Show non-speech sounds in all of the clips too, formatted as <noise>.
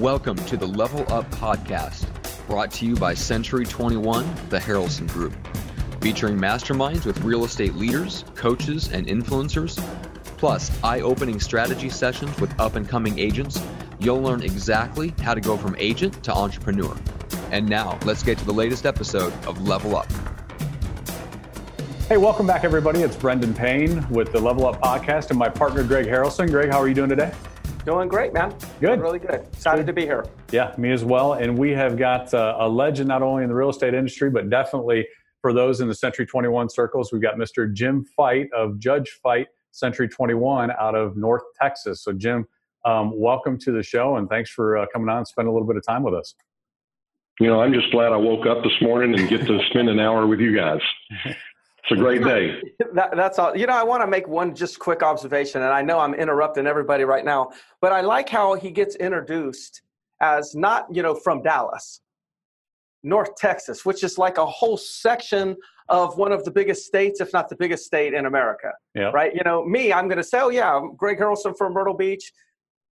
Welcome to the Level Up Podcast, brought to you by Century 21, the Harrelson Group. Featuring masterminds with real estate leaders, coaches, and influencers, plus eye opening strategy sessions with up and coming agents, you'll learn exactly how to go from agent to entrepreneur. And now, let's get to the latest episode of Level Up. Hey, welcome back, everybody. It's Brendan Payne with the Level Up Podcast and my partner, Greg Harrelson. Greg, how are you doing today? Doing great, man. Good. Doing really good. Excited to be here. Yeah, me as well. And we have got uh, a legend not only in the real estate industry, but definitely for those in the Century 21 circles. We've got Mr. Jim Fite of Judge Fite Century 21 out of North Texas. So, Jim, um, welcome to the show and thanks for uh, coming on and spending a little bit of time with us. You know, I'm just glad I woke up this morning and get to spend an hour with you guys. <laughs> It's a great day. <laughs> That, that's all. You know, I want to make one just quick observation, and I know I'm interrupting everybody right now, but I like how he gets introduced as not, you know, from Dallas, North Texas, which is like a whole section of one of the biggest states, if not the biggest state in America. Yeah. Right? You know, me, I'm going to say, oh, yeah, I'm Greg Harrelson from Myrtle Beach.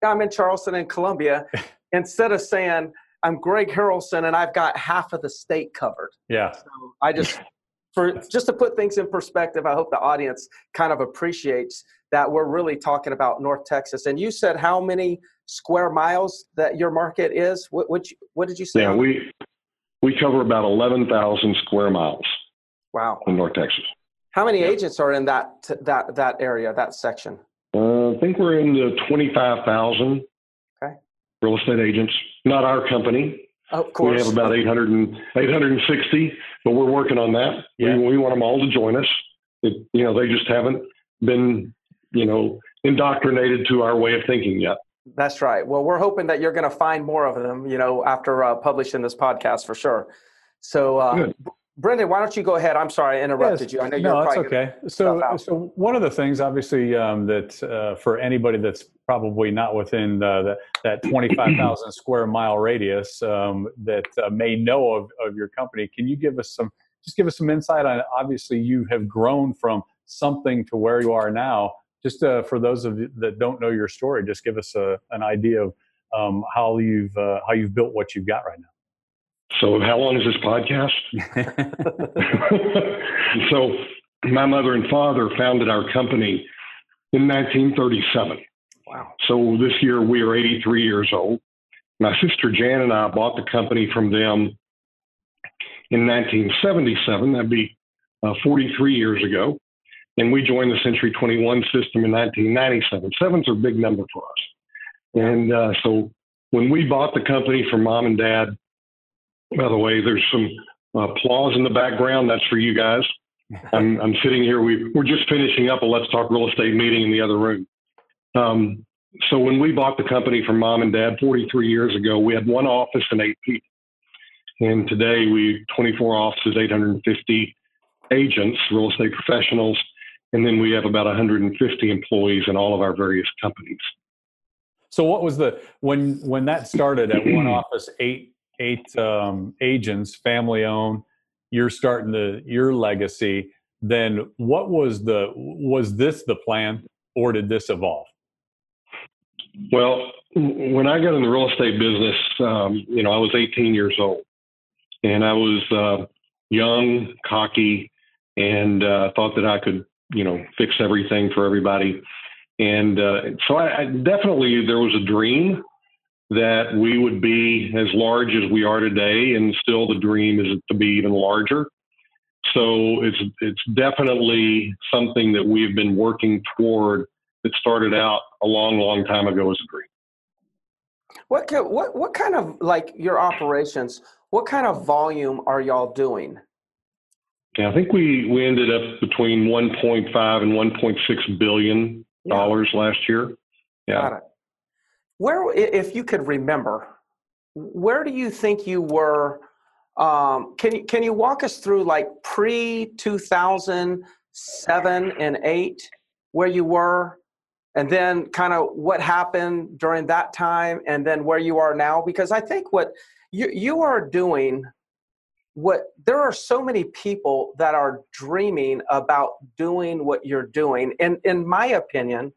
I'm in Charleston and Columbia. <laughs> Instead of saying, I'm Greg Harrelson and I've got half of the state covered. Yeah. So I just for just to put things in perspective, I hope the audience kind of appreciates that we're really talking about North Texas. And you said how many square miles that your market is? What what, you, what did you say? Yeah, we we cover about eleven thousand square miles. Wow. In North Texas. How many agents are in that that that area, that section? Uh, I think we're in the twenty five thousand. Okay. Real estate agents, not our company. Of course. We have about 800 and, 860, but we're working on that. Yeah. We, we want them all to join us. It, you know, they just haven't been, you know, indoctrinated to our way of thinking yet. That's right. Well, we're hoping that you're going to find more of them, you know, after uh, publishing this podcast for sure. So, uh, Brendan, why don't you go ahead? I'm sorry I interrupted yes. you. I know you're no, that's okay. So, so one of the things, obviously, um, that uh, for anybody that's probably not within the, the, that 25,000 <clears throat> square mile radius um, that uh, may know of, of your company, can you give us some, just give us some insight on? Obviously, you have grown from something to where you are now. Just uh, for those of you that don't know your story, just give us a, an idea of um, how you've uh, how you've built what you've got right now. So, how long is this podcast? <laughs> <laughs> so, my mother and father founded our company in 1937. Wow. So, this year we are 83 years old. My sister Jan and I bought the company from them in 1977. That'd be uh, 43 years ago. And we joined the Century 21 system in 1997. Seven's a big number for us. And uh, so, when we bought the company from mom and dad, by the way, there's some applause in the background. That's for you guys. <laughs> I'm, I'm sitting here. We, we're just finishing up a Let's Talk Real Estate meeting in the other room. Um, so when we bought the company from mom and dad 43 years ago, we had one office and eight people. And today we 24 offices, 850 agents, real estate professionals, and then we have about 150 employees in all of our various companies. So what was the when when that started at one <clears throat> office, eight eight um, agents, family owned. You're starting the your legacy. Then what was the was this the plan, or did this evolve? Well, when I got in the real estate business, um, you know, I was 18 years old, and I was uh, young, cocky, and uh, thought that I could, you know, fix everything for everybody. And uh, so I, I definitely there was a dream that we would be as large as we are today, and still the dream is to be even larger. So it's it's definitely something that we've been working toward. That started out a long, long time ago as a dream. What what what kind of like your operations? What kind of volume are y'all doing? Yeah, I think we we ended up between 1.5 and 1.6 billion dollars yeah. last year. Yeah. Where, if you could remember, where do you think you were? Um, can you can you walk us through like pre two thousand seven and eight, where you were, and then kind of what happened during that time, and then where you are now? Because I think what you you are doing what there are so many people that are dreaming about doing what you're doing and in my opinion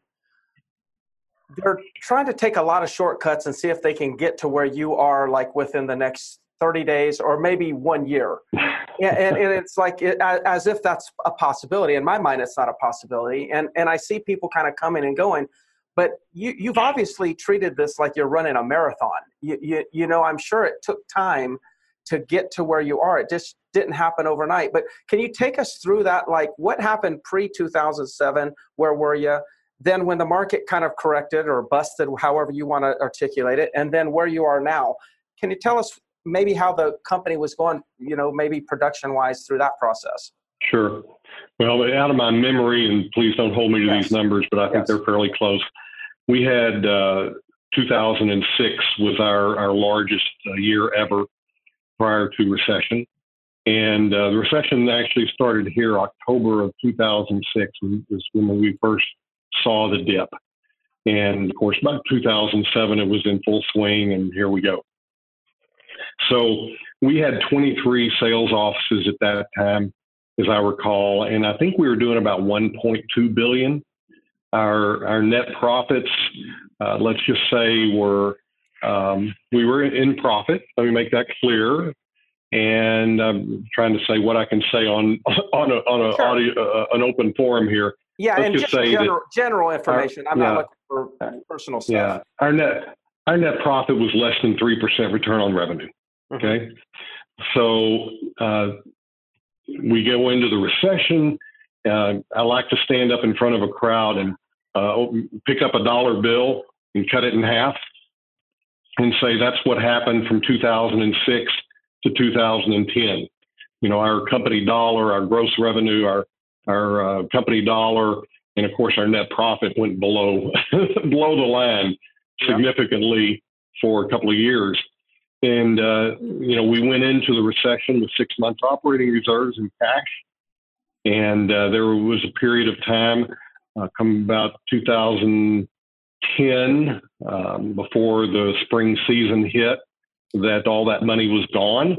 they're trying to take a lot of shortcuts and see if they can get to where you are like within the next 30 days or maybe one year. And, and, and, it's like it, as if that's a possibility. In my mind it's not a possibility. And and i see people kind of coming and going but you, you've obviously treated this like you're running a marathon. You, you, you know i'm sure it took time to get to where you are. It just didn't happen overnight. But can you take us through that? Like what happened pre 2007 where were you then when the market kind of corrected or busted however you want to articulate it and then where you are now can you tell us maybe how the company was going, you know, maybe production wise through that process. Sure. Well, out of my memory, and please don't hold me to yes. these numbers, but I think yes. they're fairly close. We had uh, 2006 was our, our largest uh, year ever prior to recession. And uh, the recession actually started here October of 2006 was when we first saw the dip. And of course, by 2007, it was in full swing, and here we go. So we had 23 sales offices at that time, as I recall, and I think we were doing about 1.2 billion. Our our net profits, uh, let's just say, were um, we were in profit. Let me make that clear. And I'm trying to say what I can say on <laughs> on a, on a sure. audio, uh, an open forum here. Yeah, Let's and just, general, general, information. Our, I'm yeah, not looking for personal stuff. Yeah, our net our net profit was less than three percent return on revenue. Mm-hmm. Okay. So uh, we go into the recession. Uh, I like to stand up in front of a crowd and uh, pick up a dollar bill and cut it in half and say that's what happened from 2006 to 2010. You know, our company dollar, our gross revenue, our our uh, company dollar, and of course our net profit went below <laughs> below the line significantly yeah. for a couple of years. And, uh, you know, we went into the recession with six months operating reserves and cash. And uh, there was a period of time, uh, come about 2010, um, before the spring season hit, that all that money was gone.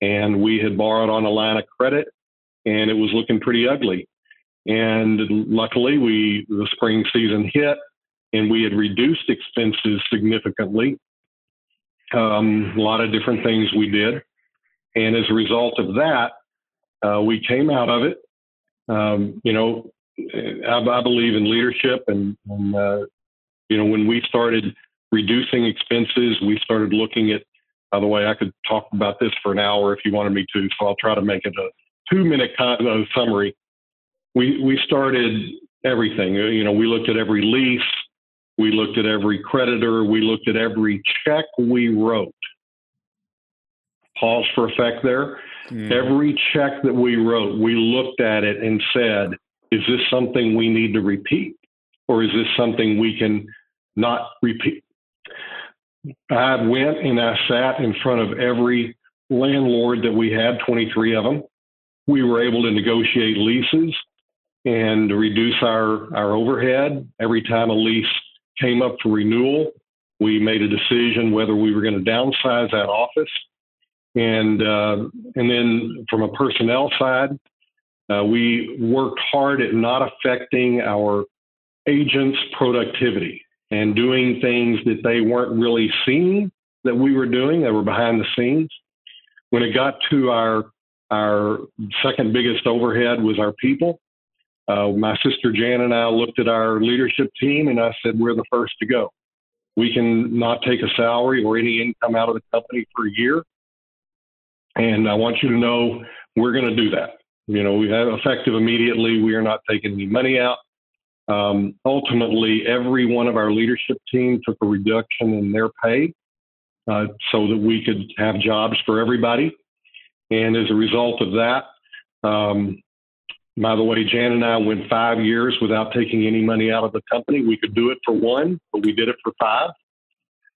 And we had borrowed on a line of credit, and it was looking pretty ugly. And luckily, we the spring season hit, and we had reduced expenses significantly um, a lot of different things we did. And as a result of that, uh, we came out of it. Um, you know, I, I, believe in leadership, and, and uh, you know, when we started reducing expenses, we started looking at. By the way, I could talk about this for an hour if you wanted me to, so I'll try to make it a two-minute con- uh, summary. We we started everything. You know, we looked at every lease, we looked at every creditor. We looked at every check we wrote. Pause for effect there. Mm. Every check that we wrote, we looked at it and said, is this something we need to repeat? Or is this something we can not repeat? I went and I sat in front of every landlord that we had, 23 of them. We were able to negotiate leases and reduce our, our overhead every time a lease came up for renewal. We made a decision whether we were going to downsize that office, and uh, and then from a personnel side, uh, we worked hard at not affecting our agents' productivity and doing things that they weren't really seeing that we were doing. That were behind the scenes. When it got to our our second biggest overhead was our people. Uh, my sister Jan and I looked at our leadership team and I said, we're the first to go. We can not take a salary or any income out of the company for a year. And I want you to know we're going to do that. You know, we have effective immediately. We are not taking any money out. Um, ultimately, every one of our leadership team took a reduction in their pay uh, so that we could have jobs for everybody. And as a result of that, um, by the way, Jan and I went five years without taking any money out of the company. We could do it for one, but we did it for five.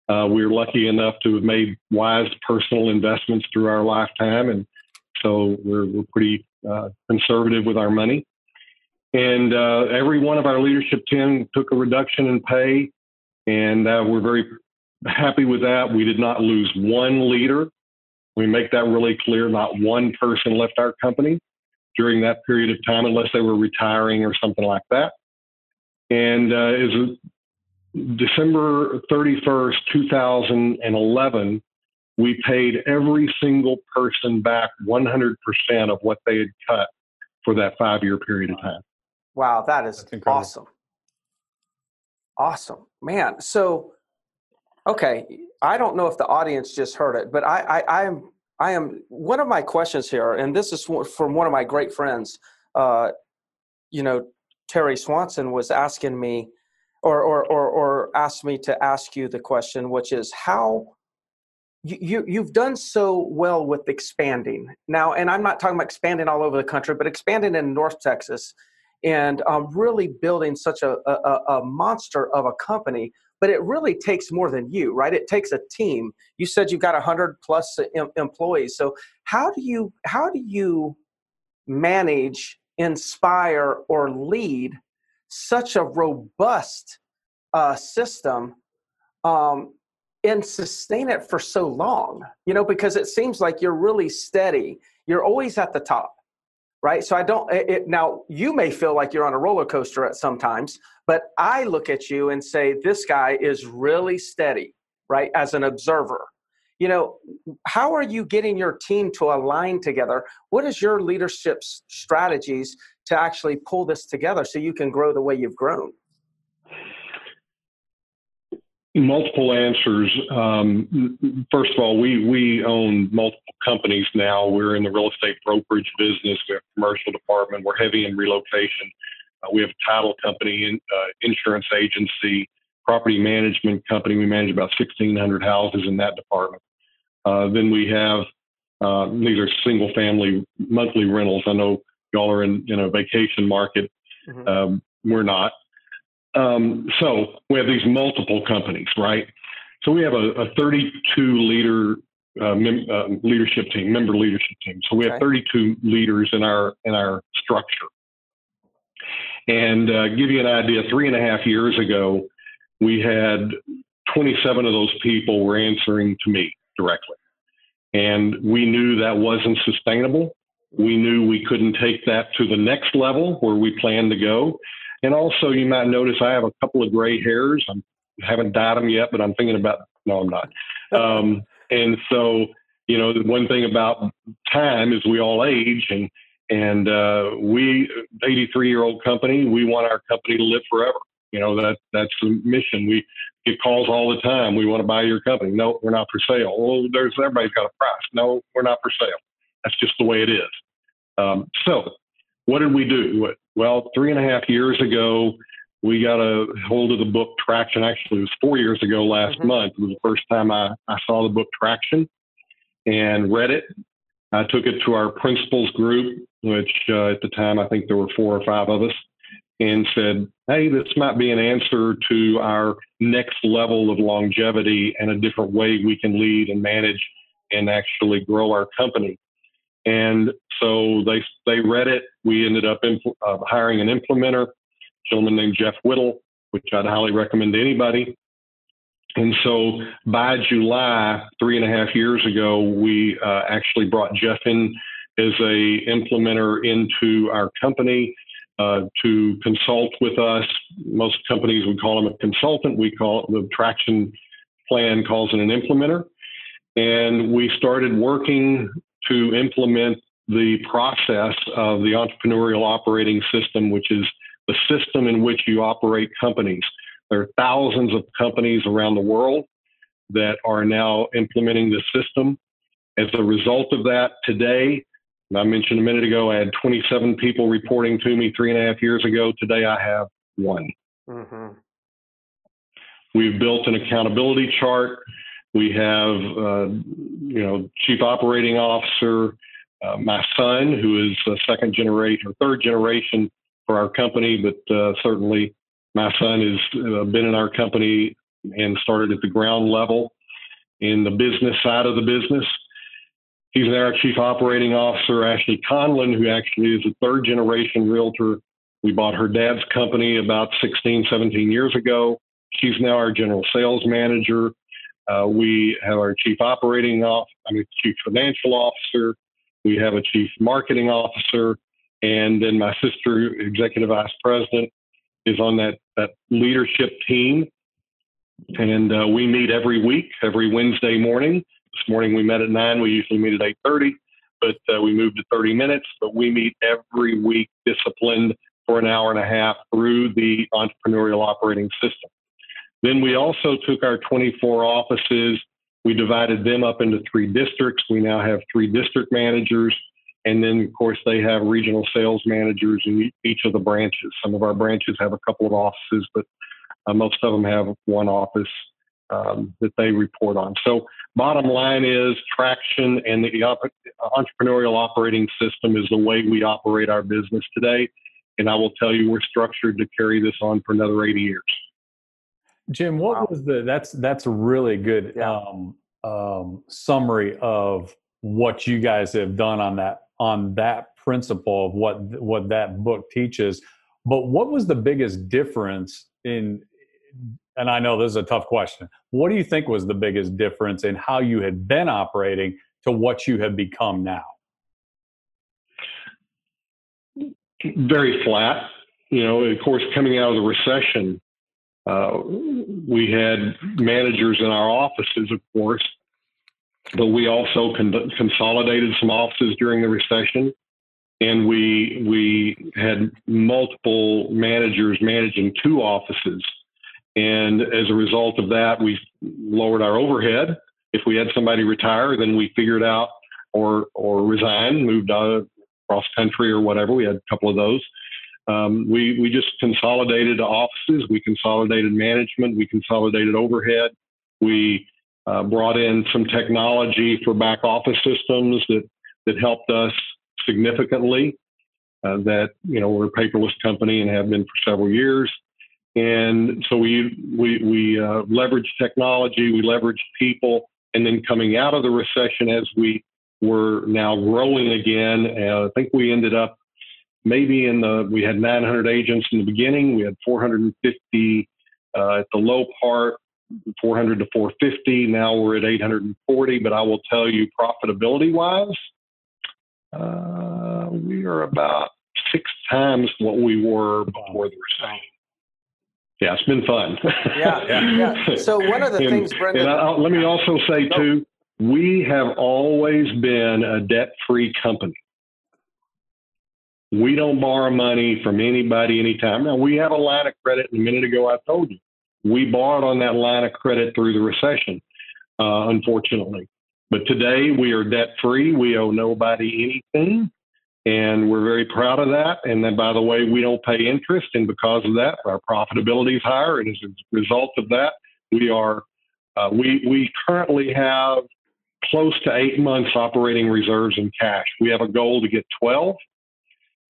Uh, we were lucky enough to have made wise personal investments through our lifetime, and so we're, we're pretty uh, conservative with our money. And uh, every one of our leadership team took a reduction in pay, and uh, we're very happy with that. We did not lose one leader. We make that really clear. Not one person left our company during that period of time unless they were retiring or something like that. And uh, as December 31st, 2011, we paid every single person back 100% of what they had cut for that five year period of time. Wow, that is awesome. Awesome. Man, so okay, I don't know if the audience just heard it, but I, I, I am I am one of my questions here, and this is from one of my great friends. Uh, you know, Terry Swanson was asking me, or, or or or asked me to ask you the question, which is how you, you have done so well with expanding now, and I'm not talking about expanding all over the country, but expanding in North Texas, and um, really building such a, a, a monster of a company but it really takes more than you right? It takes a team. You said you've got 100 plus em- employees. So how do you how do you manage inspire or lead such a robust uh, system um, and sustain it for so long? You know because it seems like you're really steady. You're always at the top right? So I don't. It, now you may feel like you're on a roller coaster at sometimes, but I look at you and say this guy is really steady, right? As an observer, you know, how are you getting your team to align together? What is your leadership strategies to actually pull this together so you can grow the way you've grown? Multiple answers. Um, first of all, we we own multiple companies now. We're in the real estate brokerage business. We have a commercial department. We're heavy in relocation. Uh, we have a title company, in, uh, insurance agency, property management company. We manage about 1,600 houses in that department. Uh, then we have uh, these are single family monthly rentals. I know y'all are in, in a vacation market. Mm-hmm. Um, we're not. Um, so we have these multiple companies, right? So we have a, a 32 leader uh, mem- uh, leadership team, member leadership team. So we have 32 leaders in our in our structure. And uh, give you an idea, three and a half years ago, we had 27 of those people were answering to me directly, and we knew that wasn't sustainable. We knew we couldn't take that to the next level where we planned to go. And also, you might notice I have a couple of gray hairs. I haven't dyed them yet, but I'm thinking about. No, I'm not. Um, and so, you know, the one thing about time is we all age, and and uh, we, 83 year old company, we want our company to live forever. You know that that's the mission. We get calls all the time. We want to buy your company. No, we're not for sale. Well, there's everybody's got a price. No, we're not for sale. That's just the way it is. Um, so what did we do? Well, three and a half years ago, we got a hold of the book Traction. Actually, it was four years ago last mm-hmm. month. It was the first time I, I saw the book Traction and read it. I took it to our principals group, which uh, at the time I think there were four or five of us, and said, hey, this might be an answer to our next level of longevity and a different way we can lead and manage and actually grow our company. And so they they read it. We ended up impl- uh, hiring an implementer, a gentleman named Jeff Whittle, which I'd highly recommend to anybody. And so by July, three and a half years ago, we uh, actually brought Jeff in as a implementer into our company uh, to consult with us. Most companies would call him a consultant. We call it the traction plan calls it an implementer. And we started working to implement the process of the entrepreneurial operating system, which is the system in which you operate companies. There are thousands of companies around the world that are now implementing the system. As a result of that, today, I mentioned a minute ago, I had 27 people reporting to me three and a half years ago. Today, I have one. Mm-hmm. We've built an accountability chart. We have, uh, you know, chief operating officer, uh, my son, who is a second generation or third generation for our company, but uh, certainly my son has uh, been in our company and started at the ground level in the business side of the business. He's now our chief operating officer, Ashley Conlin, who actually is a third generation realtor. We bought her dad's company about 16, 17 years ago. She's now our general sales manager. Uh, we have our chief operating off, I mean, chief financial officer. We have a chief marketing officer, and then my sister, executive vice president, is on that that leadership team. and uh, we meet every week, every Wednesday morning. This morning we met at nine. We usually meet at eight thirty, but uh, we moved to thirty minutes. But we meet every week, disciplined for an hour and a half through the entrepreneurial operating system. Then we also took our 24 offices. We divided them up into three districts. We now have three district managers. And then, of course, they have regional sales managers in each of the branches. Some of our branches have a couple of offices, but uh, most of them have one office um, that they report on. So, bottom line is traction and the entrepreneurial operating system is the way we operate our business today. And I will tell you, we're structured to carry this on for another 80 years. Jim, what wow. was the? That's that's a really good yeah. um, um, summary of what you guys have done on that on that principle of what what that book teaches. But what was the biggest difference in and I know this is a tough question. What do you think was the biggest difference in how you had been operating to what you have become now? Very flat. You know, of course, coming out of the recession, uh, we had managers in our offices, of course, but we also con- consolidated some offices during the recession, and we we had multiple managers managing two offices, and as a result of that, we lowered our overhead. If we had somebody retire, then we figured out or or resign, moved out cross country or whatever. We had a couple of those. Um, we we just consolidated offices. We consolidated management. We consolidated overhead. We uh, brought in some technology for back office systems that that helped us significantly. Uh, that you know we're a paperless company and have been for several years, and so we we we uh, leveraged technology, we leveraged people, and then coming out of the recession as we were now growing again, I think we ended up maybe in the we had 900 agents in the beginning, we had 450 uh, at the low part 400 to 450. Now we're at 840. But I will tell you, profitability wise, uh, we are about six times what we were before the recession. Yeah, it's been fun. yeah, yeah. <laughs> So one of the and, things, Brendan. And let me also say too, we have always been a debt-free company. We don't borrow money from anybody anytime. Now we have a line of credit. A minute ago, I told you we borrowed on that line of credit through the recession, uh, unfortunately. But today we are debt free. We owe nobody anything. And we're very proud of that. And then, by the way, we don't pay interest. And because of that, our profitability is higher. And as a result of that, we are, uh, we, we currently have close to eight months operating reserves in cash. We have a goal to get 12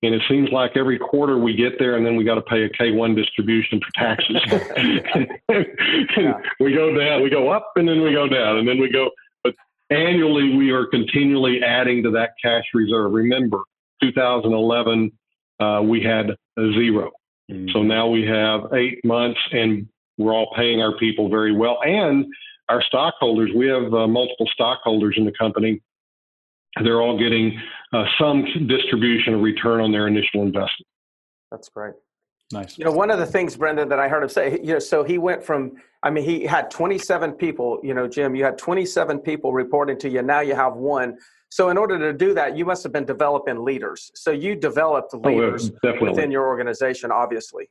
and it seems like every quarter we get there and then we got to pay a K1 distribution for taxes. <laughs> yeah. We go down, we go up and then we go down and then we go. But annually we are continually adding to that cash reserve. Remember, 2011, uh, we had a 0 mm-hmm. So now we have eight months and we're all paying our people very well. And our stockholders, we have uh, multiple stockholders in the company they're all getting uh, some distribution of return on their initial investment. That's great. Nice. You know, one of the things, Brendan, that I heard him say, you know, so he went from, I mean, he had 27 people, you know, Jim, you had 27 people reporting to you. Now you have one. So in order to do that, you must have been developing leaders. So you developed leaders oh, within your organization, obviously.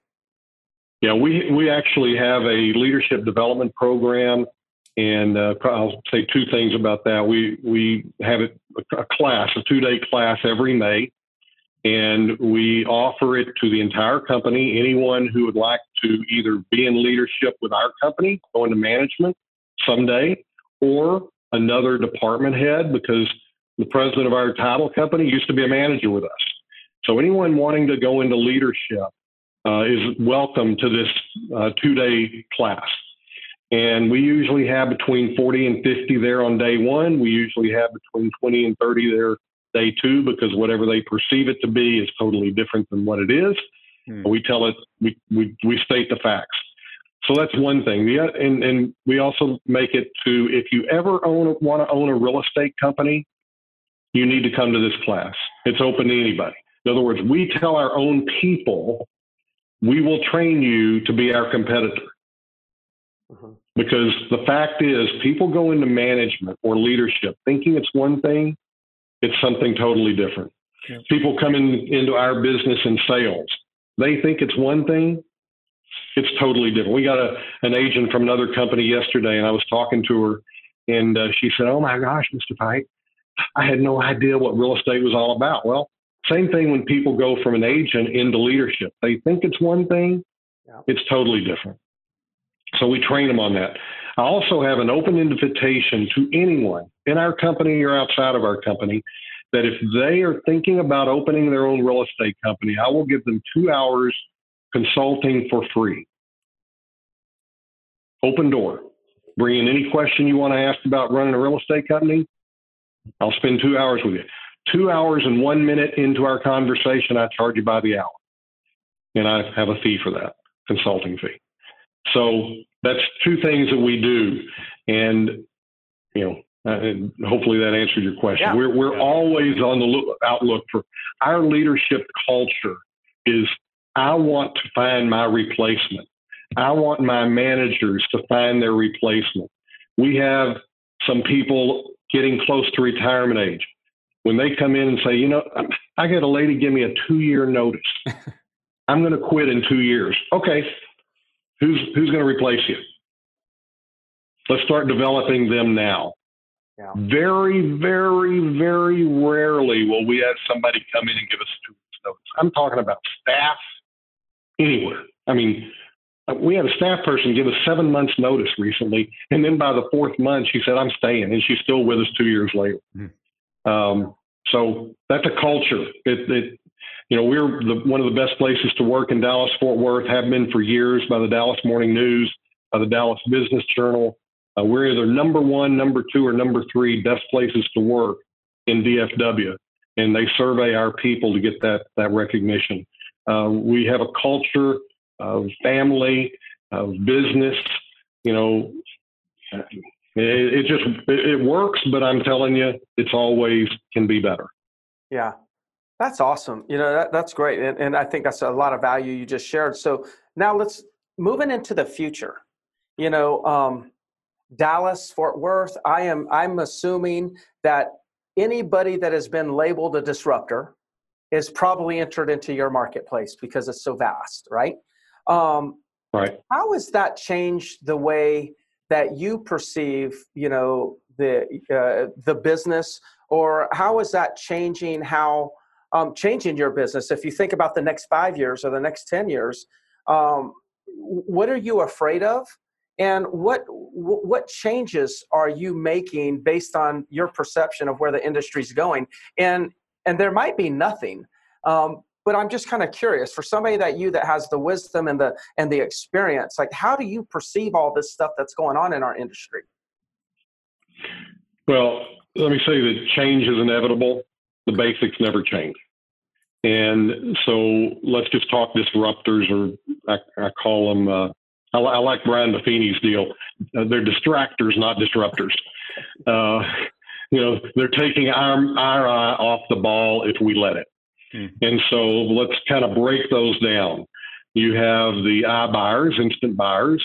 Yeah, we, we actually have a leadership development program and uh, I'll say two things about that. We we have a class, a two day class every May, and we offer it to the entire company. Anyone who would like to either be in leadership with our company, go into management someday, or another department head, because the president of our title company used to be a manager with us. So anyone wanting to go into leadership uh, is welcome to this uh, two day class. And we usually have between 40 and 50 there on day one. We usually have between 20 and 30 there day two because whatever they perceive it to be is totally different than what it is. Hmm. We tell it, we, we, we state the facts. So that's one thing. The, and, and we also make it to if you ever own want to own a real estate company, you need to come to this class. It's open to anybody. In other words, we tell our own people we will train you to be our competitor. Mm-hmm. Because the fact is, people go into management or leadership thinking it's one thing, it's something totally different. Yeah. People come in, into our business in sales, they think it's one thing, it's totally different. We got a, an agent from another company yesterday, and I was talking to her, and uh, she said, Oh my gosh, Mr. Pike, I had no idea what real estate was all about. Well, same thing when people go from an agent into leadership. They think it's one thing, yeah. it's totally different. So we train them on that. I also have an open invitation to anyone in our company or outside of our company that if they are thinking about opening their own real estate company, I will give them two hours consulting for free. Open door. Bring in any question you want to ask about running a real estate company. I'll spend two hours with you. Two hours and one minute into our conversation, I charge you by the hour. And I have a fee for that, consulting fee. So that's two things that we do. And, you know, uh, hopefully that answered your question. Yeah. We're, we're yeah. always on the look, outlook for our leadership culture is I want to find my replacement. I want my managers to find their replacement. We have some people getting close to retirement age. When they come in and say, you know, I got a lady give me a two year notice. <laughs> I'm going to quit in two years. Okay, Who's who's going to replace you? Let's start developing them now. Yeah. Very, very, very rarely will we have somebody come in and give us two weeks notice. I'm talking about staff anywhere. I mean, we had a staff person give us seven months notice recently, and then by the fourth month, she said, "I'm staying," and she's still with us two years later. Mm-hmm. Um, so that's a culture. It, it, you know, we're the, one of the best places to work in Dallas Fort Worth, have been for years by the Dallas Morning News, by the Dallas Business Journal. Uh, we're either number one, number two, or number three best places to work in DFW, and they survey our people to get that that recognition. Uh, we have a culture of family, of business. You know, it, it just it, it works, but I'm telling you, it's always can be better. Yeah, that's awesome. You know, that, that's great. And, and I think that's a lot of value you just shared. So now let's moving into the future. You know, um, Dallas, Fort Worth, I am I'm assuming that anybody that has been labeled a disruptor is probably entered into your marketplace because it's so vast, right? Um, right. How has that changed the way that you perceive, you know, the uh, the business, or how is that changing how um, changing your business if you think about the next five years or the next 10 years um, what are you afraid of? And what what changes are you making based on your perception of where the industry is going? And and there might be nothing um, but i'm just kind of curious for somebody that you that has the wisdom and the and the experience like how do you perceive all this stuff that's going on in our industry? Well let me say that change is inevitable. The basics never change and so let's just talk disruptors, or I, I call them. Uh, I, I, like Brian Buffini's deal. Uh, they're distractors, not disruptors. Uh, you know, they're taking our our eye off the ball if we let it. Hmm. And so let's kind of break those down. You have the iBuyers, instant buyers.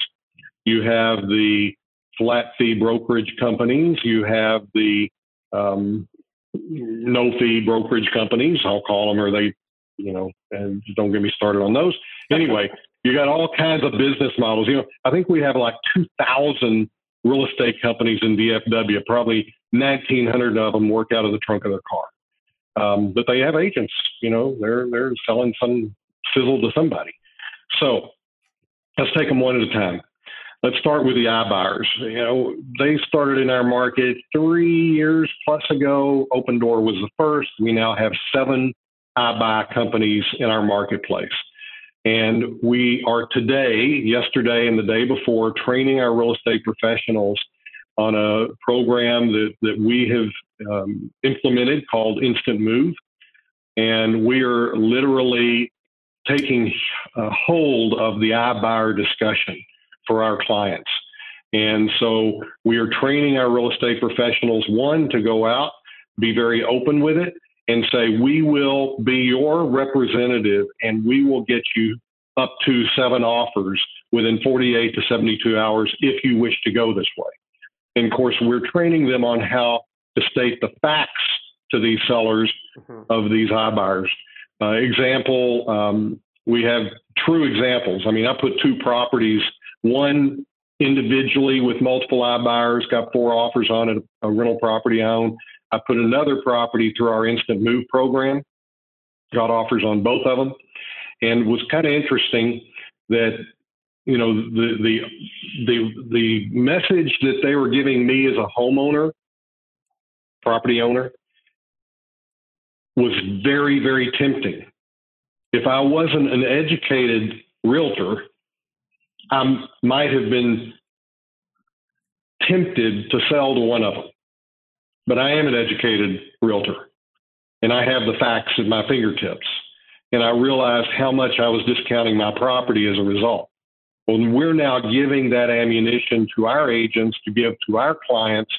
You have the flat fee brokerage companies. You have the um, no fee brokerage companies, I'll call them, or they, you know, and don't get me started on those. Anyway, <laughs> you got all kinds of business models. You know, I think we have like 2,000 real estate companies in DFW. Probably 1,900 of them work out of the trunk of their car. Um, but they have agents. You know, they're they're selling some sizzle to somebody. So let's take them one at a time. Let's start with the iBuyers. You know, they started in our market three years plus ago. Opendoor was the first. We now have seven iBuy companies in our marketplace. And we are today, yesterday, and the day before training our real estate professionals on a program that, that we have um, implemented called Instant Move. And we are literally taking hold of the iBuyer discussion for our clients. And so we are training our real estate professionals, one, to go out, be very open with it, and say, we will be your representative and we will get you up to seven offers within 48 to 72 hours if you wish to go this way. And of course, we're training them on how to state the facts to these sellers mm-hmm. of these iBuyers. Uh, example, um, we have true examples. I mean, I put two properties, one individually with multiple iBuyers, got four offers on it, a rental property I own. I put another property through our instant move program, got offers on both of them, and was kind of interesting that you know the the the the message that they were giving me as a homeowner, property owner, was very very tempting. If I wasn't an educated realtor, I might have been tempted to sell to one of them. But I am an educated realtor and I have the facts at my fingertips. And I realized how much I was discounting my property as a result. Well, we're now giving that ammunition to our agents to give to our clients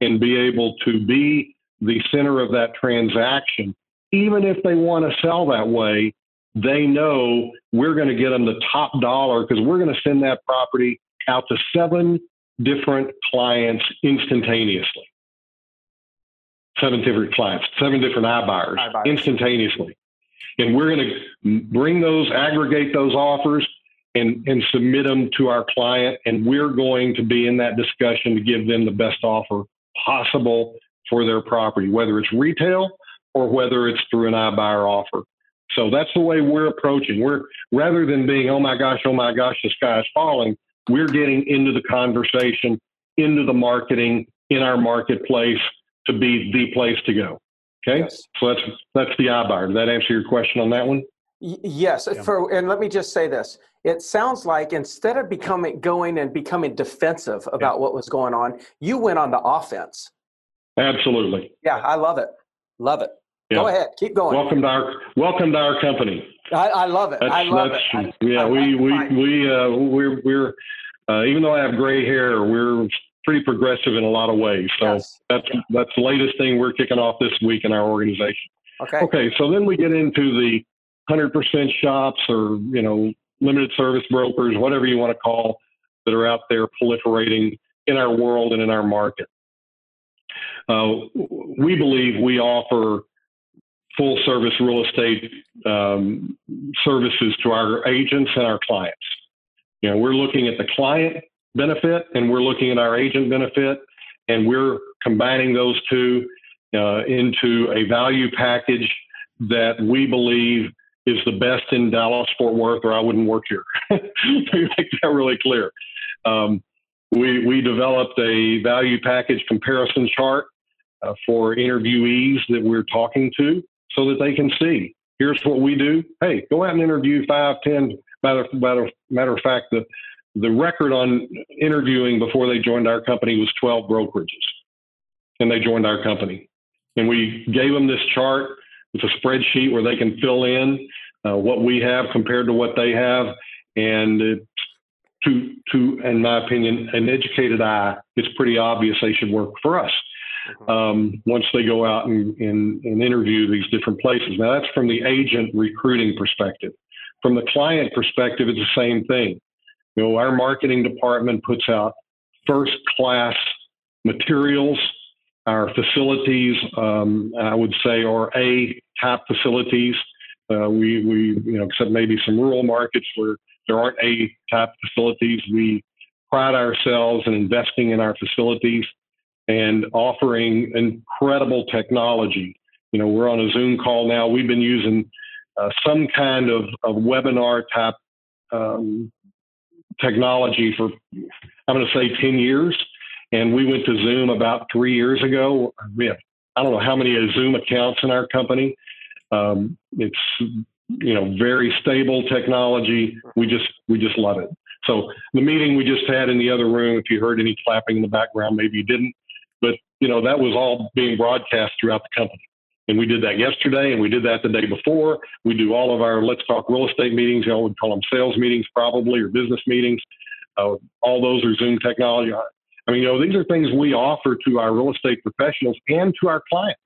and be able to be the center of that transaction. Even if they want to sell that way, they know we're going to get them the top dollar because we're going to send that property out to seven different clients instantaneously seven different clients, seven different iBuyers, iBuyers. instantaneously. And we're going to bring those, aggregate those offers, and, and submit them to our client. And we're going to be in that discussion to give them the best offer possible for their property, whether it's retail or whether it's through an iBuyer offer. So that's the way we're approaching. We're rather than being, oh my gosh, oh my gosh, the sky is falling, we're getting into the conversation, into the marketing in our marketplace, to be the place to go. Okay, yes. so that's that's the iBuyer. Did that answer your question on that one? Y- yes. Yeah. For and let me just say this: it sounds like instead of becoming going and becoming defensive about yeah. what was going on, you went on the offense. Absolutely. Yeah, I love it. Love it. Yeah. Go ahead. Keep going. Welcome to our welcome to our company. I, I love it. That's, I love it. I, yeah, I, we we we uh, we're we're uh, even though I have gray hair, we're pretty progressive in a lot of ways. So yes. that's that's the latest thing we're kicking off this week in our organization. Okay. Okay. So then we get into the hundred percent shops or you know limited service brokers, whatever you want to call, that are out there proliferating in our world and in our market. Uh, we believe we offer full service real estate um, services to our agents and our clients. You know, we're looking at the client benefit and we're looking at our agent benefit and we're combining those two uh, into a value package that we believe is the best in Dallas Fort Worth, or I wouldn't work here. <laughs> make that really clear. Um, we, we developed a value package comparison chart uh, for interviewees that we're talking to so that they can see here's what we do. Hey, go out and interview five, ten. Matter, matter, matter of fact, the the record on interviewing before they joined our company was 12 brokerages, and they joined our company. And we gave them this chart with a spreadsheet where they can fill in uh, what we have compared to what they have, and to to in my opinion, an educated eye, it's pretty obvious they should work for us. Mm-hmm. Um, once they go out and, and, and interview these different places. Now, that's from the agent recruiting perspective. From the client perspective, it's the same thing. You know, our marketing department puts out first class materials. Our facilities, um, I would say, are A type facilities. Uh, we, we, you know, except maybe some rural markets where there aren't A type facilities. We pride ourselves in investing in our facilities and offering incredible technology. You know, we're on a Zoom call now. We've been using uh, some kind of, of webinar type um, technology for, I'm going to say 10 years. And we went to Zoom about three years ago. We have, I don't know how many Zoom accounts in our company. Um, it's, you know, very stable technology. We just, we just love it. So the meeting we just had in the other room, if you heard any clapping in the background, maybe you didn't, you know, that was all being broadcast throughout the company. And we did that yesterday and we did that the day before. We do all of our Let's Talk Real Estate meetings. You know, we call them sales meetings probably or business meetings. Uh, all those are Zoom technology. I mean, you know, these are things we offer to our real estate professionals and to our clients.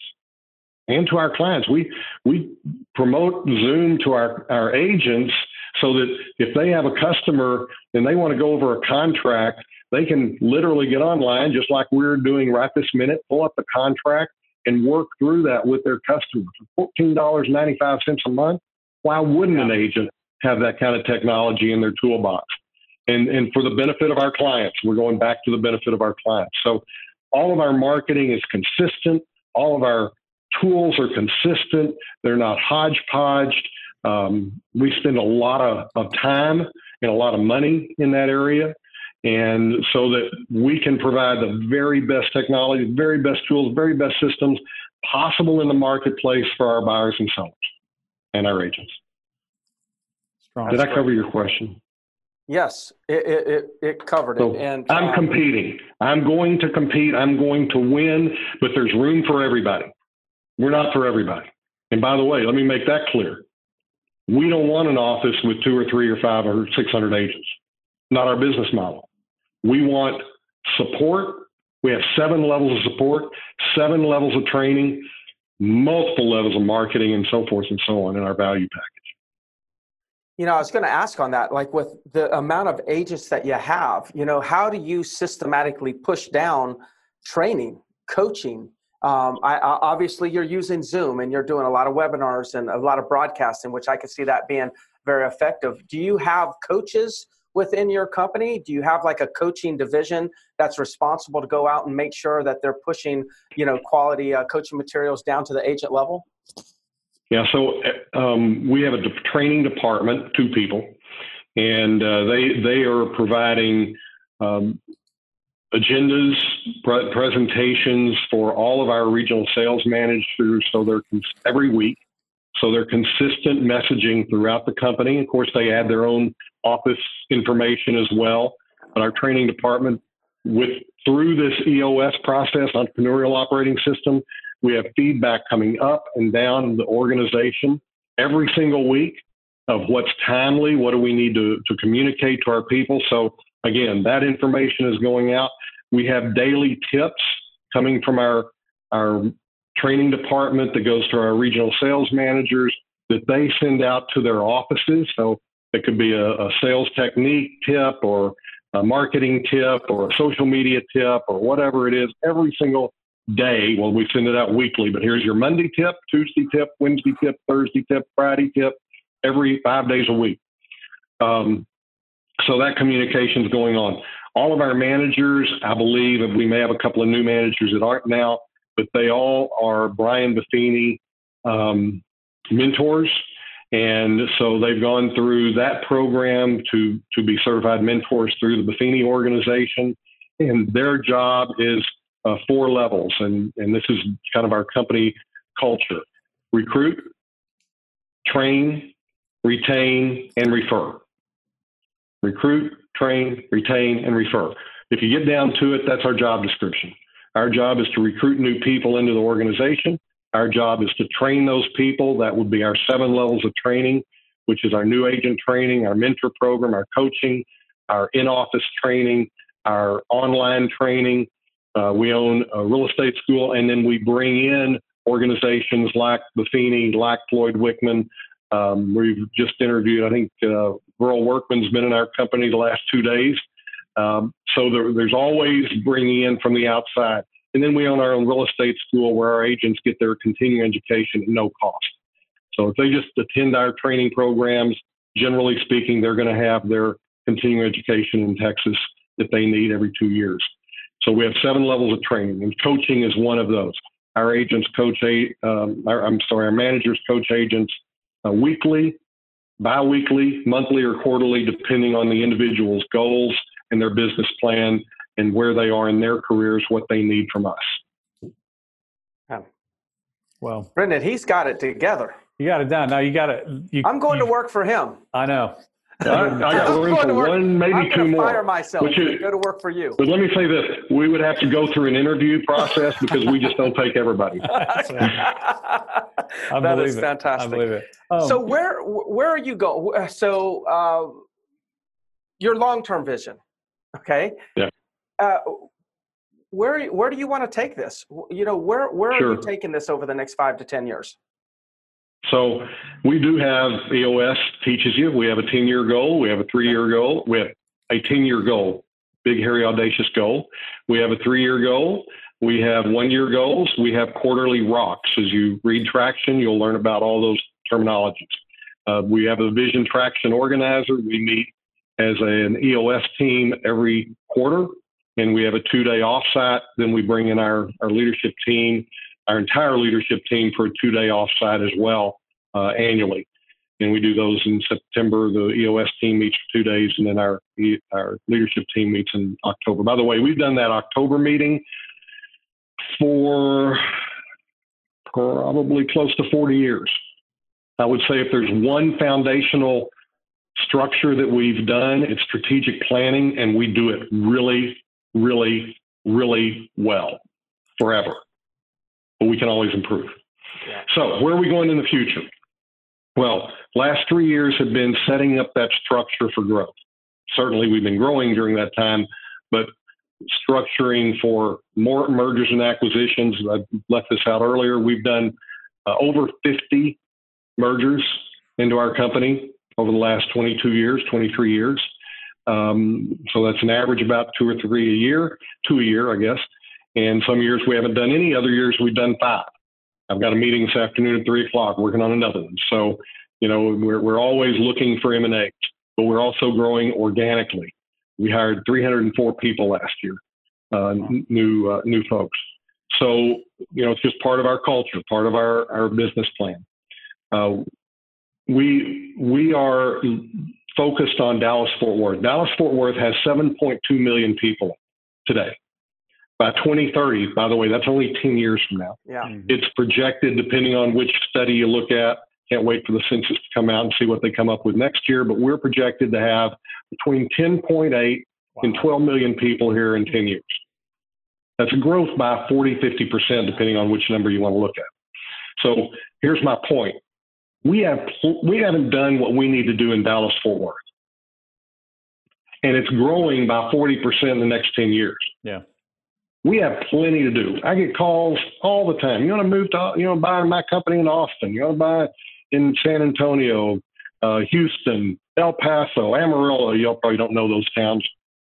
And to our clients. We we promote Zoom to our, our agents so that if they have a customer and they want to go over a contract, they can literally get online, just like we're doing right this minute, pull up the contract and work through that with their customer for $14.95 a month. Why wouldn't an agent have that kind of technology in their toolbox? And, and for the benefit of our clients, we're going back to the benefit of our clients. So all of our marketing is consistent. All of our tools are consistent. They're not hodgepodged. Um, we spend a lot of, of time and a lot of money in that area. And so that we can provide the very best technology, very best tools, very best systems possible in the marketplace for our buyers and sellers and our agents. Strong. Did I cover your question? Yes, it, it, it covered it. and I'm um, competing. I'm going to compete. I'm going to win, but there's room for everybody. We're not for everybody. And by the way, let me make that clear. We don't want an office with two or three or five or 600 agents. Not our business model. We want support. We have seven levels of support, seven levels of training, multiple levels of marketing, and so forth and so on in our value package. You know, I was going to ask on that, like with the amount of agents that you have, you know, how do you systematically push down training, coaching? Um, I, I, obviously, you're using Zoom and you're doing a lot of webinars and a lot of broadcasting, which I can see that being very effective. Do you have coaches within your company? Do you have like a coaching division that's responsible to go out and make sure that they're pushing, you know, quality uh, coaching materials down to the agent level? Yeah, so um, we have a training department, two people, and uh, they they are providing um, agendas, pre- presentations for all of our regional sales managers. So they're every week. So they're consistent messaging throughout the company. Of course, they add their own office information as well. But our training department, with through this EOS process, entrepreneurial operating system, we have feedback coming up and down the organization every single week of what's timely, what do we need to, to communicate to our people. So again, that information is going out. We have daily tips coming from our our training department that goes to our regional sales managers that they send out to their offices. So it could be a, a sales technique tip or a marketing tip or a social media tip or whatever it is every single day. Well, we send it out weekly, but here's your Monday tip, Tuesday tip, Wednesday tip, Thursday tip, Friday tip, every five days a week. Um, so that communication is going on. All of our managers, I believe, and we may have a couple of new managers that aren't now, but they all are Brian Buffini um, mentors. And so they've gone through that program to, to be certified mentors through the Buffini organization. And their job is uh, four levels. And, and this is kind of our company culture recruit, train, retain, and refer. Recruit, train, retain, and refer. If you get down to it, that's our job description. Our job is to recruit new people into the organization. Our job is to train those people. That would be our seven levels of training, which is our new agent training, our mentor program, our coaching, our in office training, our online training. Uh, we own a real estate school, and then we bring in organizations like Buffini, like Floyd Wickman. Um, we've just interviewed, I think, uh, Verl Workman's been in our company the last two days. Um, so there, there's always bringing in from the outside. And then we own our own real estate school where our agents get their continuing education at no cost. So if they just attend our training programs, generally speaking, they're going to have their continuing education in Texas that they need every two years. So we have seven levels of training, and coaching is one of those. Our agents coach, um, our, I'm sorry, our managers coach agents uh, weekly, biweekly, monthly, or quarterly, depending on the individual's goals and their business plan and where they are in their careers, what they need from us. Yeah. Well, Brendan, he's got it together. You got it down. Now you got it. You, I'm going you, to work for him. I know. I, I got room for work. one, maybe I'm two more. Fire myself. Is, go to work for you. But let me say this: we would have to go through an interview process <laughs> because we just don't take everybody. <laughs> <laughs> that is fantastic. I believe it. Um, so where where are you going? So uh, your long term vision, okay? Yeah. Uh, where where do you want to take this? You know, where where sure. are you taking this over the next five to ten years? So we do have EOS teaches you. We have a 10 year goal. We have a three year goal. We have a 10 year goal, big, hairy, audacious goal. We have a three year goal. We have one year goals. We have quarterly rocks. As you read traction, you'll learn about all those terminologies. Uh, we have a vision traction organizer. We meet as an EOS team every quarter, and we have a two day offsite. Then we bring in our, our leadership team, our entire leadership team for a two day offsite as well uh, annually. And we do those in September. The EOS team meets for two days, and then our our leadership team meets in October. By the way, we've done that October meeting for probably close to 40 years. I would say if there's one foundational structure that we've done, it's strategic planning, and we do it really, really, really well forever. But we can always improve. Yeah. So, where are we going in the future? Well, last three years have been setting up that structure for growth. Certainly, we've been growing during that time, but structuring for more mergers and acquisitions. I left this out earlier. We've done uh, over 50 mergers into our company over the last 22 years, 23 years. Um, so that's an average about two or three a year, two a year, I guess. And some years we haven't done any. Other years we've done five. I've got a meeting this afternoon at three o'clock working on another one. So, you know, we're, we're always looking for M&A, but we're also growing organically. We hired 304 people last year, uh, new, uh, new folks. So, you know, it's just part of our culture, part of our, our business plan. Uh, we we are focused on Dallas Fort Worth. Dallas Fort Worth has 7.2 million people today. By 2030, by the way, that's only 10 years from now. Yeah. Mm-hmm. It's projected, depending on which study you look at. Can't wait for the census to come out and see what they come up with next year. But we're projected to have between 10.8 wow. and 12 million people here in 10 years. That's a growth by 40, 50%, depending on which number you want to look at. So here's my point we have we haven't done what we need to do in Dallas Fort Worth, and it's growing by forty percent in the next ten years. Yeah, we have plenty to do. I get calls all the time. You want to move to you know buy my company in Austin? You want to buy in San Antonio, uh, Houston, El Paso, Amarillo? Y'all probably don't know those towns.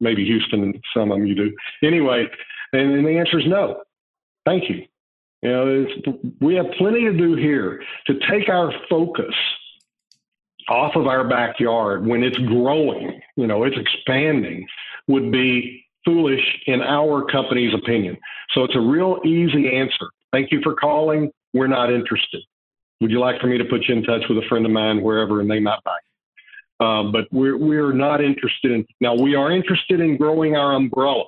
Maybe Houston, and some of them you do. Anyway, and, and the answer is no. Thank you. You know, we have plenty to do here to take our focus off of our backyard when it's growing, you know, it's expanding, would be foolish in our company's opinion. So it's a real easy answer. Thank you for calling. We're not interested. Would you like for me to put you in touch with a friend of mine wherever and they might buy? Uh, but we're we're not interested in now. We are interested in growing our umbrella.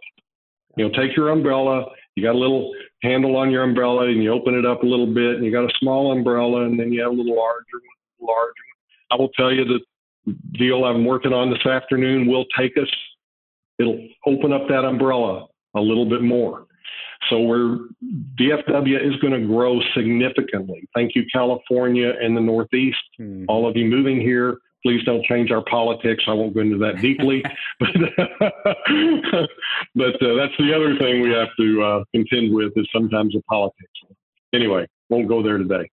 You know, take your umbrella. You got a little handle on your umbrella and you open it up a little bit and you got a small umbrella and then you have a little larger one, larger one. I will tell you the deal I'm working on this afternoon will take us, it'll open up that umbrella a little bit more. So we're DFW is going to grow significantly. Thank you, California and the Northeast. Mm-hmm. All of you moving here. Please don't change our politics. I won't go into that deeply, <laughs> but, <laughs> but uh, that's the other thing we have to uh, contend with is sometimes the politics. Anyway, won't go there today.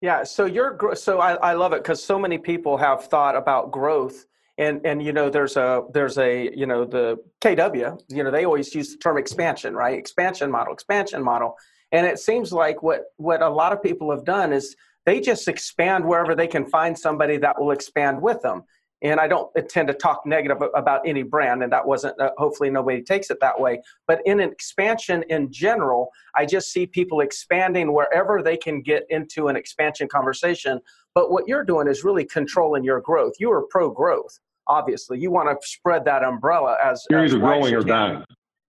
Yeah, so you're so I, I love it because so many people have thought about growth and and you know there's a there's a you know the KW you know they always use the term expansion right expansion model expansion model and it seems like what what a lot of people have done is they just expand wherever they can find somebody that will expand with them. And I don't intend to talk negative about any brand, and that wasn't, uh, hopefully, nobody takes it that way. But in an expansion in general, I just see people expanding wherever they can get into an expansion conversation. But what you're doing is really controlling your growth. You are pro growth, obviously. You want to spread that umbrella as. You're either growing or dying.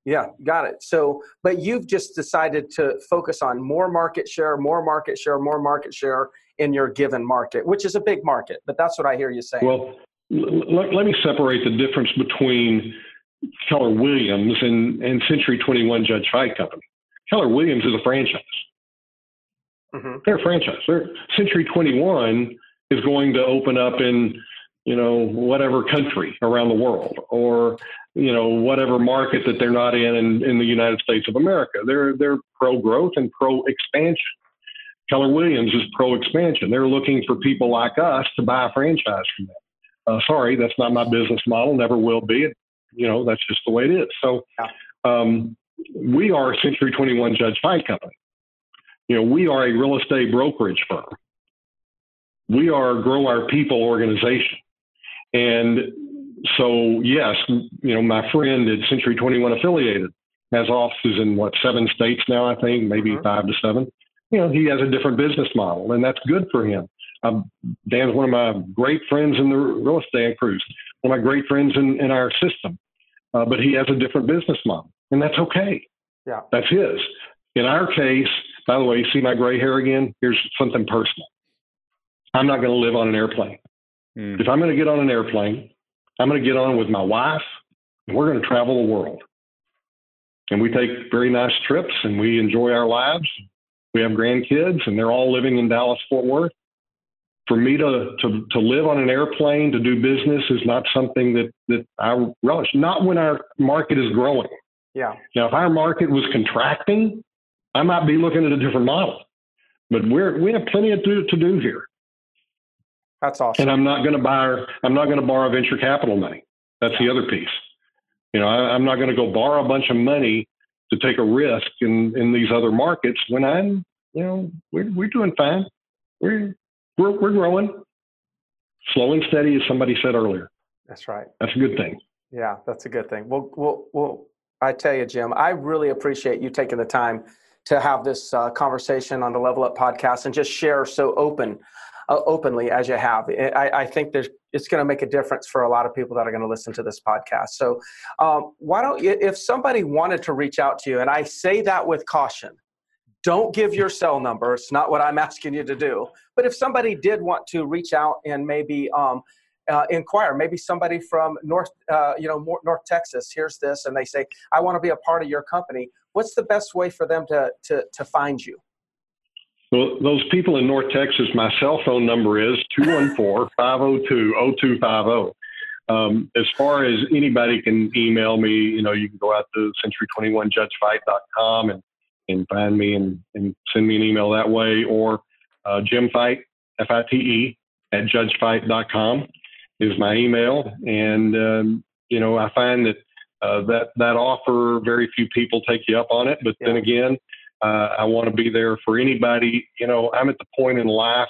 Yeah, got it. So, but you've just decided to focus on more market share, more market share, more market share in your given market, which is a big market. But that's what I hear you saying. Well, let, let me separate the difference between Keller Williams and, and Century 21 Judge Fite Company. Keller Williams is a franchise. Mm-hmm. They're a franchise. They're, Century 21 is going to open up in you know, whatever country around the world or, you know, whatever market that they're not in, in in the United States of America. They're they're pro growth and pro expansion. Keller Williams is pro expansion. They're looking for people like us to buy a franchise from them. Uh, sorry, that's not my business model. Never will be. You know, that's just the way it is. So, um, we are Century 21 Judge Fite Company. You know, we are a real estate brokerage firm. We are a Grow Our People organization. And so, yes, you know, my friend at Century 21 affiliated has offices in what, seven states now, I think, maybe mm-hmm. five to seven. You know, he has a different business model, and that's good for him. Um, Dan's one of my great friends in the real estate cruise, one of my great friends in, in our system, uh, but he has a different business model, and that's okay. Yeah. That's his. In our case, by the way, you see my gray hair again? Here's something personal. I'm not going to live on an airplane. Mm. If I'm going to get on an airplane, I'm going to get on with my wife, and we're going to travel the world. And we take very nice trips, and we enjoy our lives. We have grandkids, and they're all living in Dallas Fort Worth. For me to, to, to live on an airplane to do business is not something that, that I relish, not when our market is growing. Yeah. Now, if our market was contracting, I might be looking at a different model. But we're we have plenty to do, to do here. That's awesome. And I'm not going to buy. I'm not going to borrow venture capital money. That's yeah. the other piece. You know, I, am not going to go borrow a bunch of money to take a risk in in these other markets when I'm, you know, we're we're doing fine. We're we're we're growing, slow and steady, as somebody said earlier. That's right. That's a good thing. Yeah, that's a good thing. Well, well, well. I tell you, Jim, I really appreciate you taking the time to have this uh, conversation on the Level Up podcast and just share so open, uh, openly as you have. I, I think there's it's going to make a difference for a lot of people that are going to listen to this podcast. So, um, why don't you, if somebody wanted to reach out to you, and I say that with caution, don't give your cell number. It's not what I'm <laughs> asking you to do. But if somebody did want to reach out and maybe um, uh, inquire. Maybe somebody from North, uh, you know, North Texas hears this and they say, "I want to be a part of your company." What's the best way for them to to to find you? Well, those people in North Texas, my cell phone number is 214-502-0250. Um, as far as anybody can email me, you know, you can go out to century21judgefite.com and, and find me and, and send me an email that way or uh, Jim Fite, F-I-T-E, at judgefite.com is my email. And, um, you know, I find that uh, that, that offer, very few people take you up on it. But yeah. then again, uh, I want to be there for anybody. You know, I'm at the point in life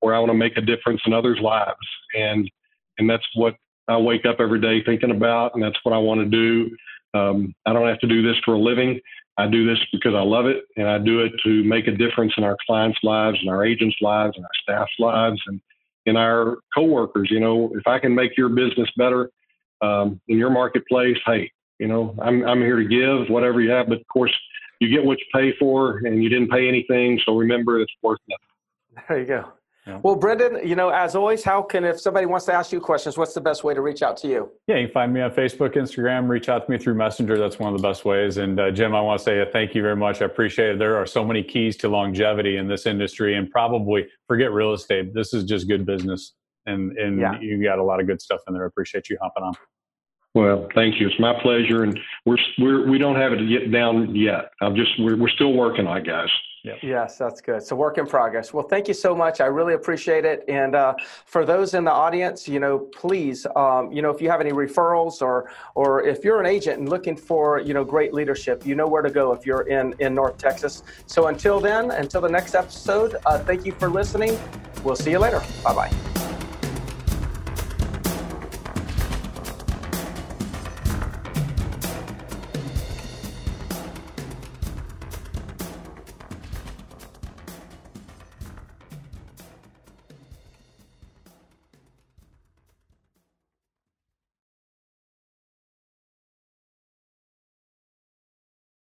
where I want to make a difference in others' lives. And, and that's what I wake up every day thinking about. And that's what I want to do. Um, I don't have to do this for a living. I do this because I love it, and I do it to make a difference in our clients' lives, and our agents' lives, and our staff's lives, and in our coworkers. You know, if I can make your business better um, in your marketplace, hey, you know, I'm I'm here to give whatever you have, but of course, you get what you pay for, and you didn't pay anything, so remember, it's worth nothing. There you go. Yeah. Well, Brendan, you know, as always, how can if somebody wants to ask you questions, what's the best way to reach out to you? Yeah, you can find me on Facebook, Instagram, reach out to me through Messenger. That's one of the best ways. And uh, Jim, I want to say thank you very much. I appreciate it. There are so many keys to longevity in this industry, and probably forget real estate. This is just good business, and and yeah. you got a lot of good stuff in there. I appreciate you hopping on. Well, thank you. It's my pleasure, and we're we're we don't have it yet down yet. I'm just we're we're still working on it, guys. Yep. Yes, that's good. So work in progress. Well, thank you so much. I really appreciate it. And uh, for those in the audience, you know, please, um, you know, if you have any referrals or or if you're an agent and looking for, you know, great leadership, you know where to go if you're in in North Texas. So until then, until the next episode, uh, thank you for listening. We'll see you later. Bye bye.